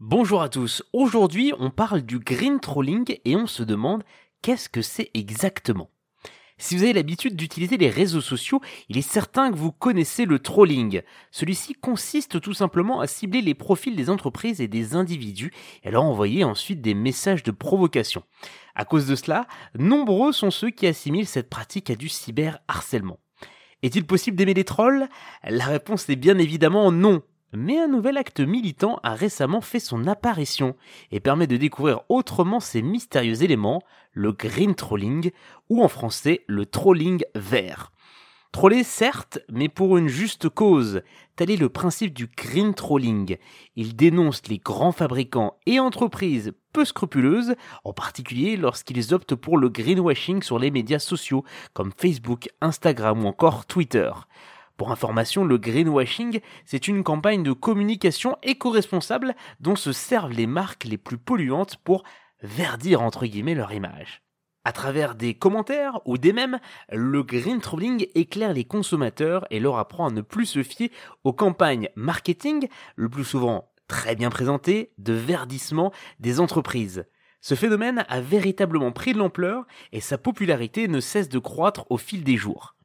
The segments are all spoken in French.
Bonjour à tous, aujourd'hui on parle du green trolling et on se demande qu'est-ce que c'est exactement. Si vous avez l'habitude d'utiliser les réseaux sociaux, il est certain que vous connaissez le trolling. Celui-ci consiste tout simplement à cibler les profils des entreprises et des individus et leur envoyer ensuite des messages de provocation. À cause de cela, nombreux sont ceux qui assimilent cette pratique à du cyberharcèlement. Est-il possible d'aimer les trolls? La réponse est bien évidemment non. Mais un nouvel acte militant a récemment fait son apparition et permet de découvrir autrement ces mystérieux éléments, le green trolling, ou en français le trolling vert. Troller certes, mais pour une juste cause. Tel est le principe du green trolling. Il dénonce les grands fabricants et entreprises peu scrupuleuses, en particulier lorsqu'ils optent pour le greenwashing sur les médias sociaux comme Facebook, Instagram ou encore Twitter. Pour information, le greenwashing, c'est une campagne de communication éco-responsable dont se servent les marques les plus polluantes pour verdir entre guillemets leur image. À travers des commentaires ou des mèmes, le green trolling éclaire les consommateurs et leur apprend à ne plus se fier aux campagnes marketing, le plus souvent très bien présentées, de verdissement des entreprises. Ce phénomène a véritablement pris de l'ampleur et sa popularité ne cesse de croître au fil des jours.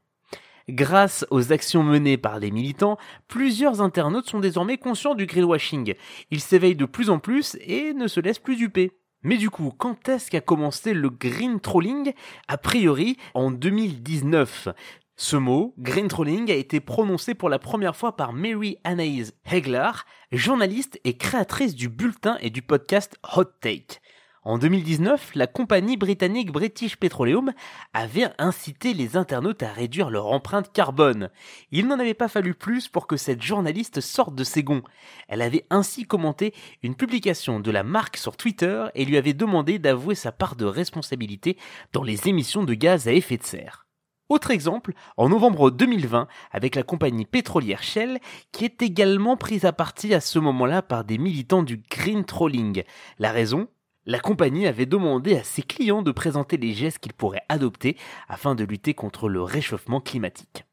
Grâce aux actions menées par les militants, plusieurs internautes sont désormais conscients du greenwashing. Ils s'éveillent de plus en plus et ne se laissent plus duper. Mais du coup, quand est-ce qu'a commencé le green trolling? A priori, en 2019. Ce mot, green trolling, a été prononcé pour la première fois par Mary Anaïs Hegler, journaliste et créatrice du bulletin et du podcast Hot Take. En 2019, la compagnie britannique British Petroleum avait incité les internautes à réduire leur empreinte carbone. Il n'en avait pas fallu plus pour que cette journaliste sorte de ses gonds. Elle avait ainsi commenté une publication de la marque sur Twitter et lui avait demandé d'avouer sa part de responsabilité dans les émissions de gaz à effet de serre. Autre exemple, en novembre 2020, avec la compagnie pétrolière Shell, qui est également prise à partie à ce moment-là par des militants du green trolling. La raison? La compagnie avait demandé à ses clients de présenter les gestes qu'ils pourraient adopter afin de lutter contre le réchauffement climatique.